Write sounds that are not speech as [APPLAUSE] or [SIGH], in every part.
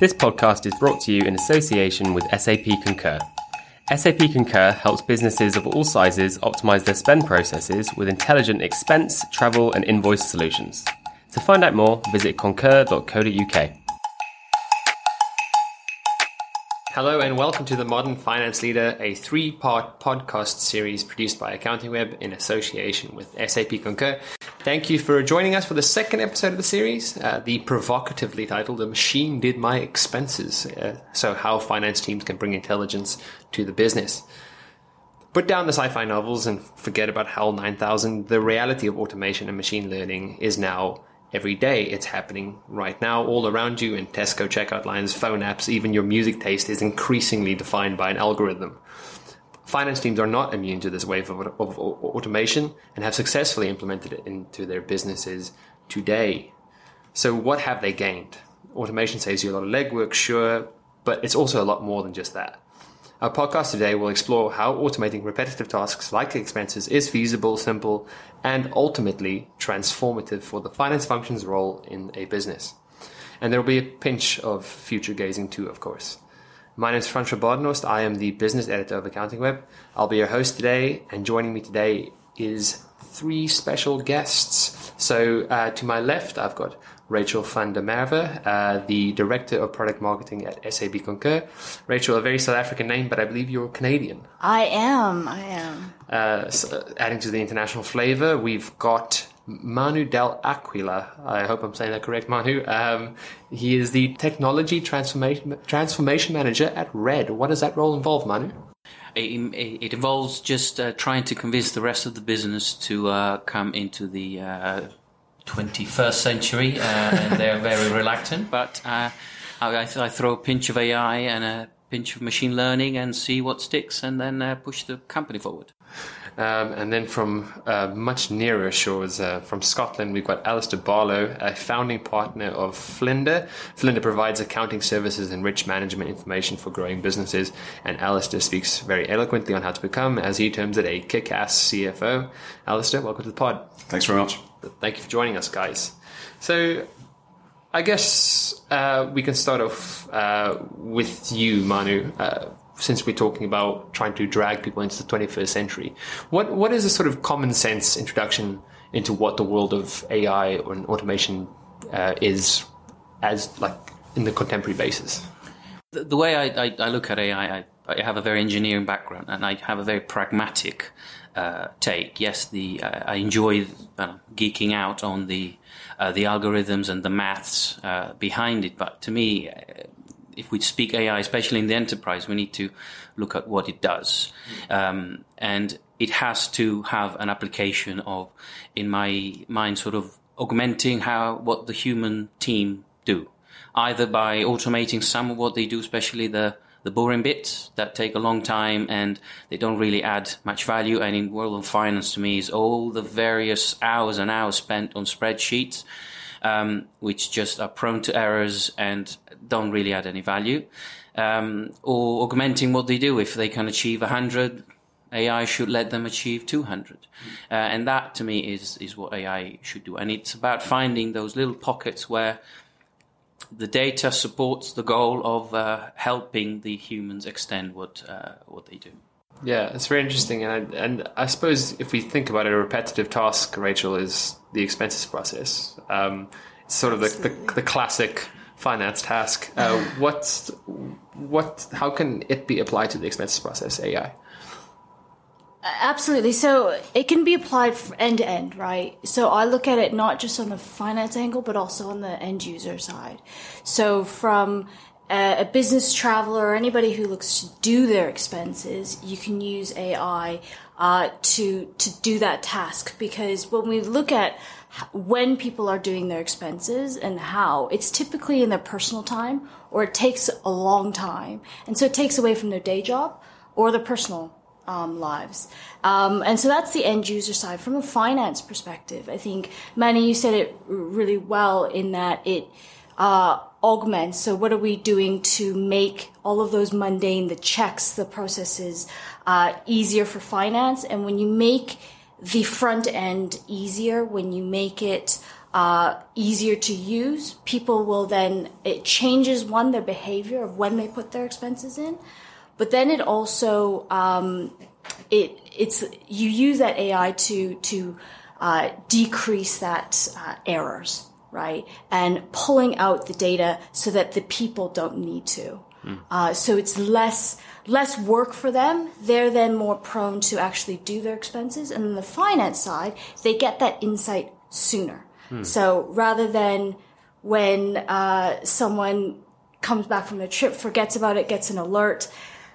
This podcast is brought to you in association with SAP Concur. SAP Concur helps businesses of all sizes optimize their spend processes with intelligent expense, travel, and invoice solutions. To find out more, visit concur.co.uk. Hello and welcome to the Modern Finance Leader, a three part podcast series produced by Accounting Web in association with SAP Concur. Thank you for joining us for the second episode of the series, uh, the provocatively titled The Machine Did My Expenses. Uh, so, how finance teams can bring intelligence to the business. Put down the sci fi novels and forget about HAL 9000. The reality of automation and machine learning is now every day. It's happening right now all around you in Tesco checkout lines, phone apps, even your music taste is increasingly defined by an algorithm. Finance teams are not immune to this wave of, of, of automation and have successfully implemented it into their businesses today. So, what have they gained? Automation saves you a lot of legwork, sure, but it's also a lot more than just that. Our podcast today will explore how automating repetitive tasks like expenses is feasible, simple, and ultimately transformative for the finance function's role in a business. And there will be a pinch of future gazing too, of course. My name is Francois Badenhorst. I am the business editor of Accounting Web. I'll be your host today, and joining me today is three special guests. So, uh, to my left, I've got Rachel van der Merwe, uh, the Director of Product Marketing at SAP Concur. Rachel, a very South African name, but I believe you're Canadian. I am, I am. Uh, so adding to the international flavor, we've got Manu Dell'Aquila. I hope I'm saying that correct, Manu. Um, he is the Technology Transformation, Transformation Manager at Red. What does that role involve, Manu? It, it involves just uh, trying to convince the rest of the business to uh, come into the uh, 21st century, uh, and they're very reluctant. But uh, I, I, throw a pinch of AI and a pinch of machine learning and see what sticks, and then uh, push the company forward. Um, and then from uh, much nearer shores, uh, from Scotland, we've got Alistair Barlow, a founding partner of Flinder. Flinder provides accounting services and rich management information for growing businesses. And Alistair speaks very eloquently on how to become, as he terms it, a kick ass CFO. Alistair, welcome to the pod. Thanks very much. Thank you for joining us, guys. So, I guess uh, we can start off uh, with you, Manu. Uh, since we're talking about trying to drag people into the 21st century, what what is a sort of common sense introduction into what the world of AI and automation uh, is, as like in the contemporary basis? The, the way I, I, I, look at AI, I, I, have a very engineering background, and I have a very pragmatic uh, take. Yes, the uh, I enjoy uh, geeking out on the uh, the algorithms and the maths uh, behind it, but to me, if we speak AI, especially in the enterprise, we need to look at what it does. Um, and it has to have an application of, in my mind, sort of augmenting how what the human team do, either by automating some of what they do, especially the the boring bits that take a long time and they don't really add much value. And in world of finance, to me, is all the various hours and hours spent on spreadsheets um, which just are prone to errors and don't really add any value, um, or augmenting what they do. If they can achieve 100, AI should let them achieve 200. Uh, and that to me is, is what AI should do. And it's about finding those little pockets where the data supports the goal of uh, helping the humans extend what, uh, what they do. Yeah, it's very interesting, and I, and I suppose if we think about it, a repetitive task, Rachel, is the expenses process. Um, it's sort of the, the, the classic finance task. Uh, [LAUGHS] what's what? How can it be applied to the expenses process? AI. Absolutely. So it can be applied end to end, right? So I look at it not just on the finance angle, but also on the end user side. So from a business traveler or anybody who looks to do their expenses, you can use AI uh, to to do that task. Because when we look at when people are doing their expenses and how, it's typically in their personal time or it takes a long time, and so it takes away from their day job or their personal um, lives. Um, and so that's the end user side. From a finance perspective, I think, Manny, you said it really well in that it uh, augment. So what are we doing to make all of those mundane, the checks, the processes, uh, easier for finance? And when you make the front end easier, when you make it uh, easier to use, people will then, it changes one, their behavior of when they put their expenses in, but then it also, um, it, it's, you use that AI to, to, uh, decrease that uh, errors, right? And pulling out the data so that the people don't need to. Uh, so it's less less work for them. They're then more prone to actually do their expenses. And on the finance side, they get that insight sooner. So rather than when uh, someone comes back from their trip, forgets about it, gets an alert,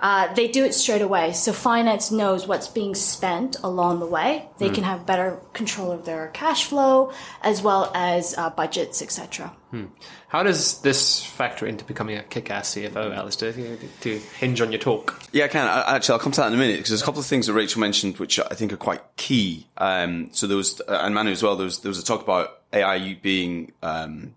uh, they do it straight away. So finance knows what's being spent along the way. They can have better control of their cash flow as well as uh, budgets, etc. How does this factor into becoming a kick-ass CFO, Alistair? To, to hinge on your talk. Yeah, I can. I, actually, I'll come to that in a minute because there's a couple of things that Rachel mentioned which I think are quite key. Um, so there was, uh, and Manu as well, there was, there was a talk about AI being, um,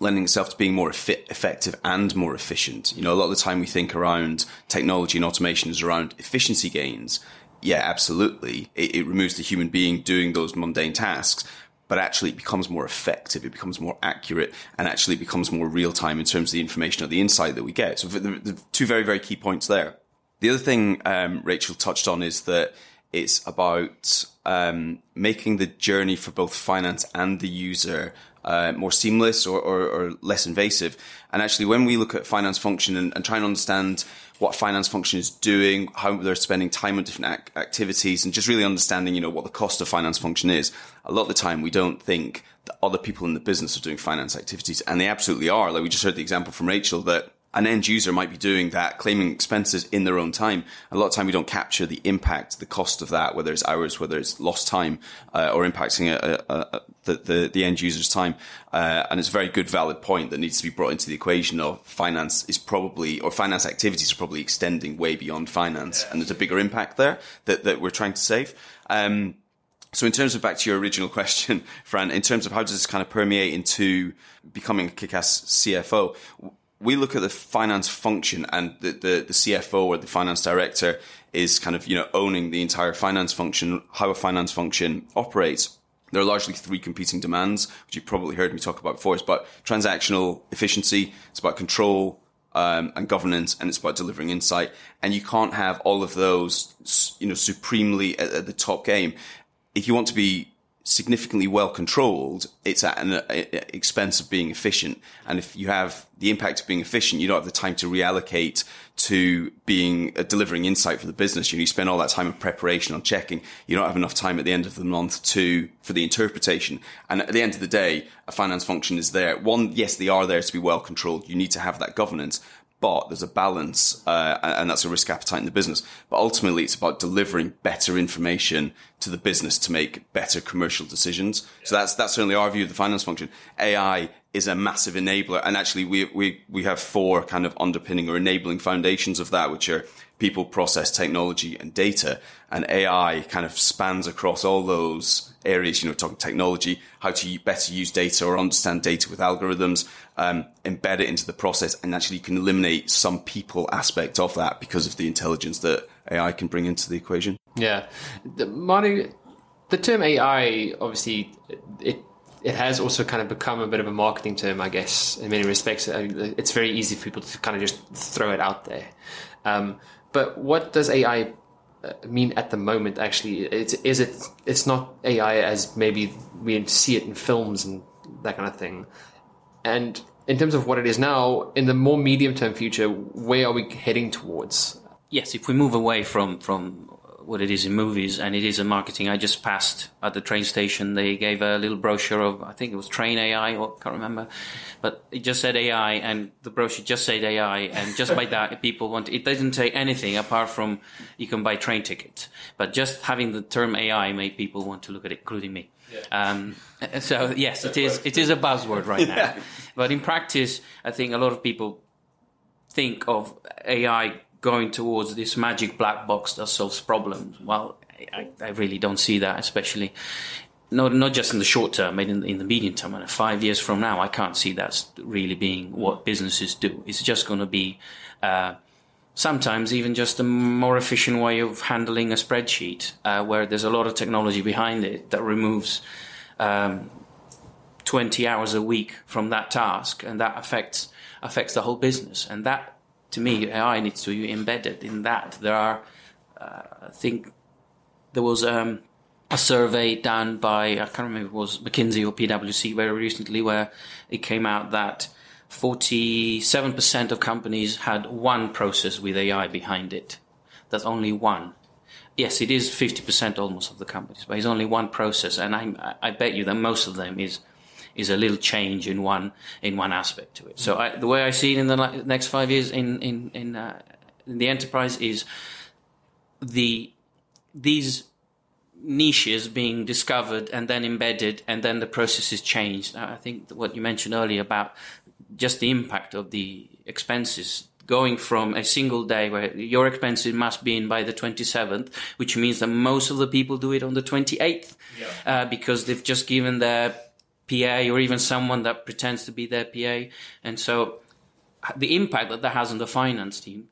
lending itself to being more effi- effective and more efficient. You know, a lot of the time we think around technology and automation is around efficiency gains. Yeah, absolutely. It, it removes the human being doing those mundane tasks, but actually it becomes more effective. It becomes more accurate and actually it becomes more real time in terms of the information or the insight that we get. So the, the two very, very key points there. The other thing um, Rachel touched on is that it's about um, making the journey for both finance and the user uh, more seamless or, or, or, less invasive. And actually, when we look at finance function and, and try and understand what finance function is doing, how they're spending time on different ac- activities, and just really understanding, you know, what the cost of finance function is. A lot of the time, we don't think that other people in the business are doing finance activities, and they absolutely are. Like we just heard the example from Rachel that an end user might be doing that, claiming expenses in their own time. A lot of time we don't capture the impact, the cost of that, whether it's hours, whether it's lost time, uh, or impacting a, a, a, the, the, the, end user's time. Uh, and it's a very good, valid point that needs to be brought into the equation of finance is probably, or finance activities are probably extending way beyond finance. And there's a bigger impact there that, that we're trying to save. Um, so in terms of back to your original [LAUGHS] question, Fran, in terms of how does this kind of permeate into becoming a kick-ass CFO, we look at the finance function and the, the, the, CFO or the finance director is kind of, you know, owning the entire finance function, how a finance function operates. There are largely three competing demands, which you've probably heard me talk about before. It's about transactional efficiency. It's about control. Um, and governance, and it's about delivering insight. And you can't have all of those, you know, supremely at, at the top game. If you want to be significantly well controlled, it's at an expense of being efficient. And if you have the impact of being efficient, you don't have the time to reallocate to being uh, delivering insight for the business. You, know, you spend all that time in preparation on checking. You don't have enough time at the end of the month to for the interpretation. And at the end of the day, a finance function is there. One, yes, they are there to be well controlled. You need to have that governance, but there's a balance, uh, and that's a risk appetite in the business. But ultimately, it's about delivering better information to the business to make better commercial decisions. So that's that's certainly our view of the finance function. AI is a massive enabler, and actually, we we we have four kind of underpinning or enabling foundations of that, which are people, process, technology, and data. And AI kind of spans across all those areas, you know, talking technology, how to better use data or understand data with algorithms, um, embed it into the process. And actually you can eliminate some people aspect of that because of the intelligence that AI can bring into the equation. Yeah. The, Manu, the term AI, obviously, it it has also kind of become a bit of a marketing term, I guess, in many respects. It's very easy for people to kind of just throw it out there. Um, but what does AI Uh, mean at the moment? Actually, it's, is it? It's not AI as maybe we see it in films and that kind of thing. And in terms of what it is now, in the more medium term future, where are we heading towards? Yes, if we move away from from what it is in movies, and it is in marketing. I just passed at the train station. They gave a little brochure of, I think it was Train AI, or can't remember, but it just said AI, and the brochure just said AI, and just by that, [LAUGHS] people want. It doesn't say anything apart from you can buy train tickets, but just having the term AI made people want to look at it, including me. Yeah. Um, [LAUGHS] so yes, it is. It is a buzzword right now, yeah. but in practice, I think a lot of people think of AI going towards this magic black box that solves problems. Well, I, I really don't see that, especially not not just in the short term, but in, in the medium term. And five years from now, I can't see that really being what businesses do. It's just going to be uh, sometimes even just a more efficient way of handling a spreadsheet, uh, where there's a lot of technology behind it that removes. Um, 20 hours a week from that task, and that affects affects the whole business. And that, to me, AI needs to be embedded in that. There are, uh, I think, there was um, a survey done by I can't remember if it was McKinsey or PwC very recently, where it came out that 47% of companies had one process with AI behind it. That's only one. Yes, it is 50% almost of the companies, but it's only one process. And I, I bet you that most of them is, is a little change in one, in one aspect to it. So I, the way I see it in the next five years in, in, in, uh, in the enterprise is the, these niches being discovered and then embedded and then the process is changed. I think what you mentioned earlier about just the impact of the expenses going from a single day where your expenses must be in by the 27th, which means that most of the people do it on the 28th yeah. uh, because they've just given their PA or even someone that pretends to be their PA. And so the impact that that has on the finance team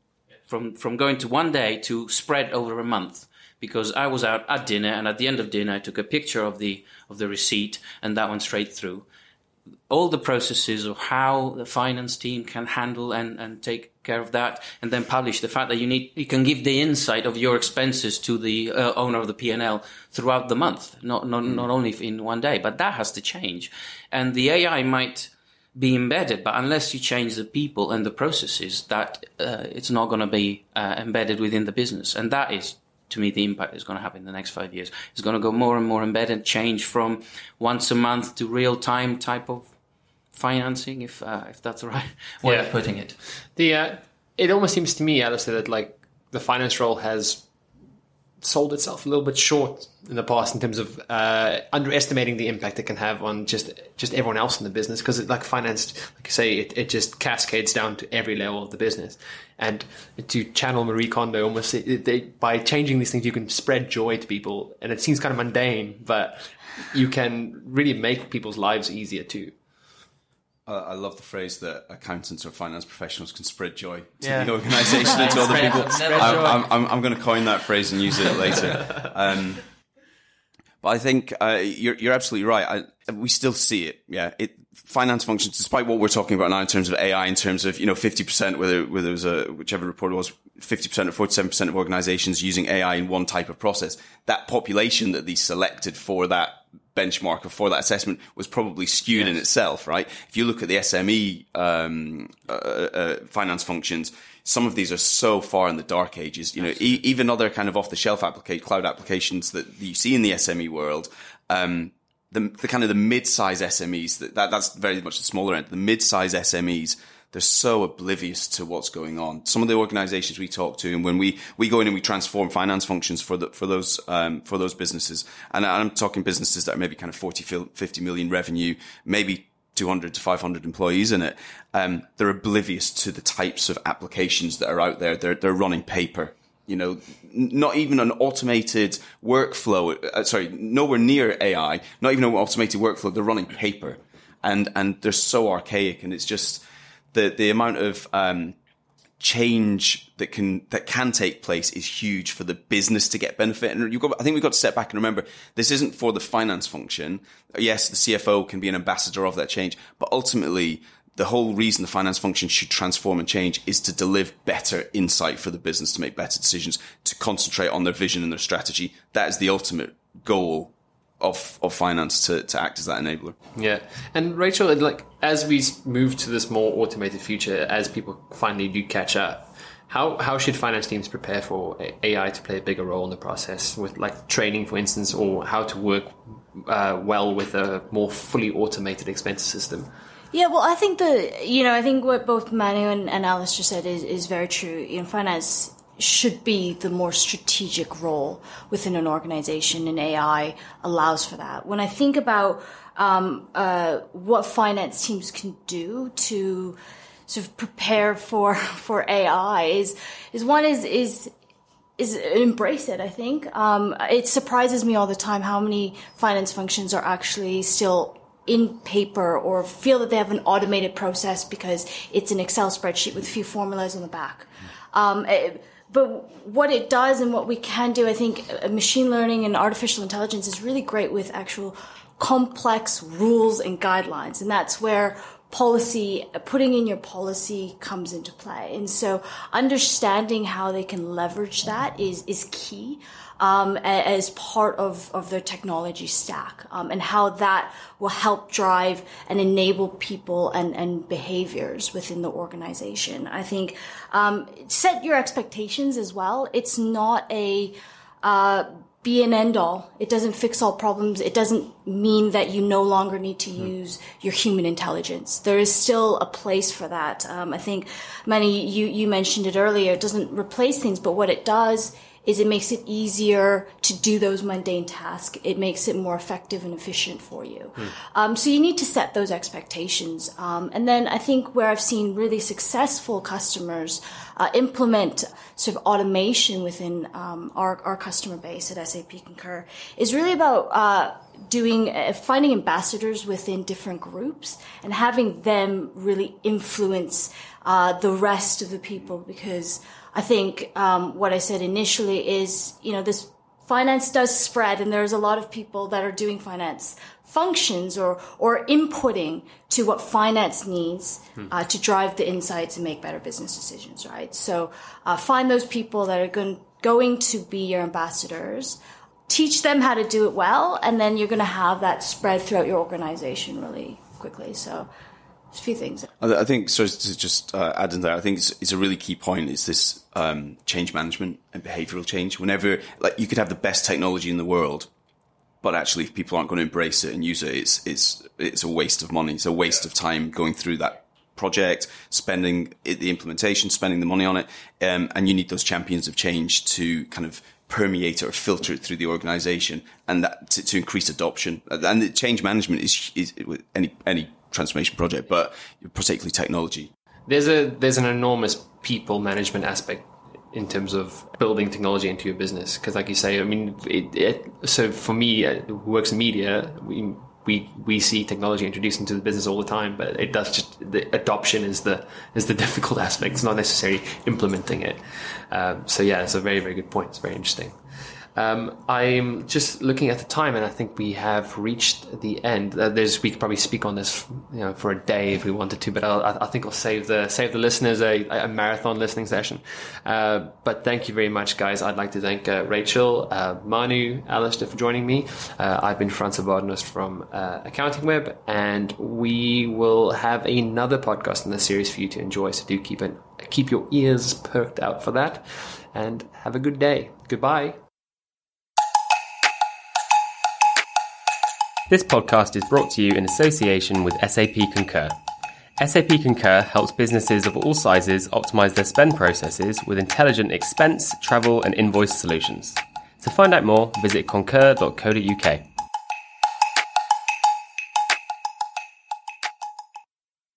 from, from going to one day to spread over a month because I was out at dinner and at the end of dinner I took a picture of the of the receipt and that went straight through all the processes of how the finance team can handle and, and take care of that and then publish the fact that you need you can give the insight of your expenses to the uh, owner of the P&L throughout the month not not, mm. not only in one day but that has to change and the AI might be embedded but unless you change the people and the processes that uh, it's not going to be uh, embedded within the business and that is to me, the impact is going to happen in the next five years. It's going to go more and more embedded, change from once a month to real time type of financing, if uh, if that's the right [LAUGHS] way yeah. of putting it. The uh, it almost seems to me, Alistair, that like the finance role has sold itself a little bit short in the past in terms of uh, underestimating the impact it can have on just just everyone else in the business because it like finance like I say it, it just cascades down to every level of the business and to channel Marie Kondo almost they, by changing these things you can spread joy to people and it seems kind of mundane but you can really make people's lives easier too uh, I love the phrase that accountants or finance professionals can spread joy to yeah. the organisation and to [LAUGHS] other people. I'm, I'm, I'm, going to coin that phrase and use it later. [LAUGHS] Um, but I think uh, you're, you're absolutely right. I, we still see it. Yeah, it finance functions, despite what we're talking about now in terms of AI, in terms of you know 50%, whether whether it was a whichever report it was, 50% or 47% of organisations using AI in one type of process. That population that they selected for that benchmark for that assessment was probably skewed yes. in itself, right? If you look at the SME um, uh, uh, finance functions, some of these are so far in the dark ages. You know, e- even other kind of off-the-shelf cloud applications that you see in the SME world, um, the, the, kind of the mid-size SMEs, that, that, that's very much the smaller end. The mid-size SMEs they're so oblivious to what's going on. Some of the organizations we talk to, and when we, we go in and we transform finance functions for the, for those, um, for those businesses, and I'm talking businesses that are maybe kind of 40, 50 million revenue, maybe 200 to 500 employees in it. Um, they're oblivious to the types of applications that are out there. They're, they're running paper. You know, not even an automated workflow. Uh, sorry, nowhere near AI. Not even an automated workflow. They're running paper, and and they're so archaic. And it's just the the amount of um, change that can that can take place is huge for the business to get benefit. And you've got, I think we've got to step back and remember this isn't for the finance function. Yes, the CFO can be an ambassador of that change, but ultimately the whole reason the finance function should transform and change is to deliver better insight for the business to make better decisions, to concentrate on their vision and their strategy. That is the ultimate goal of of finance to, to act as that enabler. Yeah, and Rachel, like as we move to this more automated future, as people finally do catch up, how how should finance teams prepare for AI to play a bigger role in the process with like training, for instance, or how to work uh, well with a more fully automated expense system? Yeah, well, I think the you know I think what both Manu and, and Alice just said is, is very true. You know, finance should be the more strategic role within an organization, and AI allows for that. When I think about um, uh, what finance teams can do to sort of prepare for [LAUGHS] for AI is is one is is is embrace it. I think um, it surprises me all the time how many finance functions are actually still in paper or feel that they have an automated process because it's an Excel spreadsheet with a few formulas on the back. Um, it, but what it does and what we can do, I think uh, machine learning and artificial intelligence is really great with actual complex rules and guidelines. And that's where policy, putting in your policy comes into play. And so understanding how they can leverage that is, is key. Um, as part of, of their technology stack, um, and how that will help drive and enable people and, and behaviors within the organization. I think um, set your expectations as well. It's not a uh, be an end all. It doesn't fix all problems. It doesn't mean that you no longer need to hmm. use your human intelligence. There is still a place for that. Um, I think many, you, you mentioned it earlier, it doesn't replace things, but what it does is it makes it easier to do those mundane tasks. It makes it more effective and efficient for you. Mm. Um, so you need to set those expectations. Um, and then I think where I've seen really successful customers uh, implement sort of automation within um, our, our customer base at SAP Concur is really about uh, doing uh, finding ambassadors within different groups and having them really influence uh, the rest of the people because I think um, what I said initially is, you know, this finance does spread, and there's a lot of people that are doing finance functions or or inputting to what finance needs hmm. uh, to drive the insights and make better business decisions. Right. So uh, find those people that are going going to be your ambassadors. Teach them how to do it well, and then you're going to have that spread throughout your organization really quickly. So a few things. I think, so to just uh, add in there, I think it's, it's, a really key point is this um, change management and behavioral change. Whenever, like, you could have the best technology in the world, but actually, if people aren't going to embrace it and use it, it's, it's, it's a waste of money. It's a waste of time going through that project, spending it, the implementation, spending the money on it. Um, and you need those champions of change to kind of permeate or filter it through the organization and that to, to increase adoption. And the change management is, is any, any transformation project, but particularly technology. There's a there's an enormous people management aspect in terms of building technology into your business because, like you say, I mean, it, it, so for me, uh, who works in media, we we we see technology introduced into the business all the time, but it does just the adoption is the is the [LAUGHS] difficult aspect. It's not necessarily implementing it. Um, so yeah, it's a very very good point. It's very interesting. Um, I'm just looking at the time, and I think we have reached the end. Uh, there's we could probably speak on this, you know, for a day if we wanted to, but I'll, i think I'll save the save the listeners a, a marathon listening session. Uh, but thank you very much, guys. I'd like to thank uh, Rachel, uh, Manu, Alistair for joining me. Uh, I've been Francois Badenhorst from uh, Accounting Web, and we will have another podcast in the series for you to enjoy. So do keep keep your ears perked out for that, and have a good day. Goodbye. This podcast is brought to you in association with SAP Concur. SAP Concur helps businesses of all sizes optimize their spend processes with intelligent expense, travel, and invoice solutions. To find out more, visit concur.co.uk.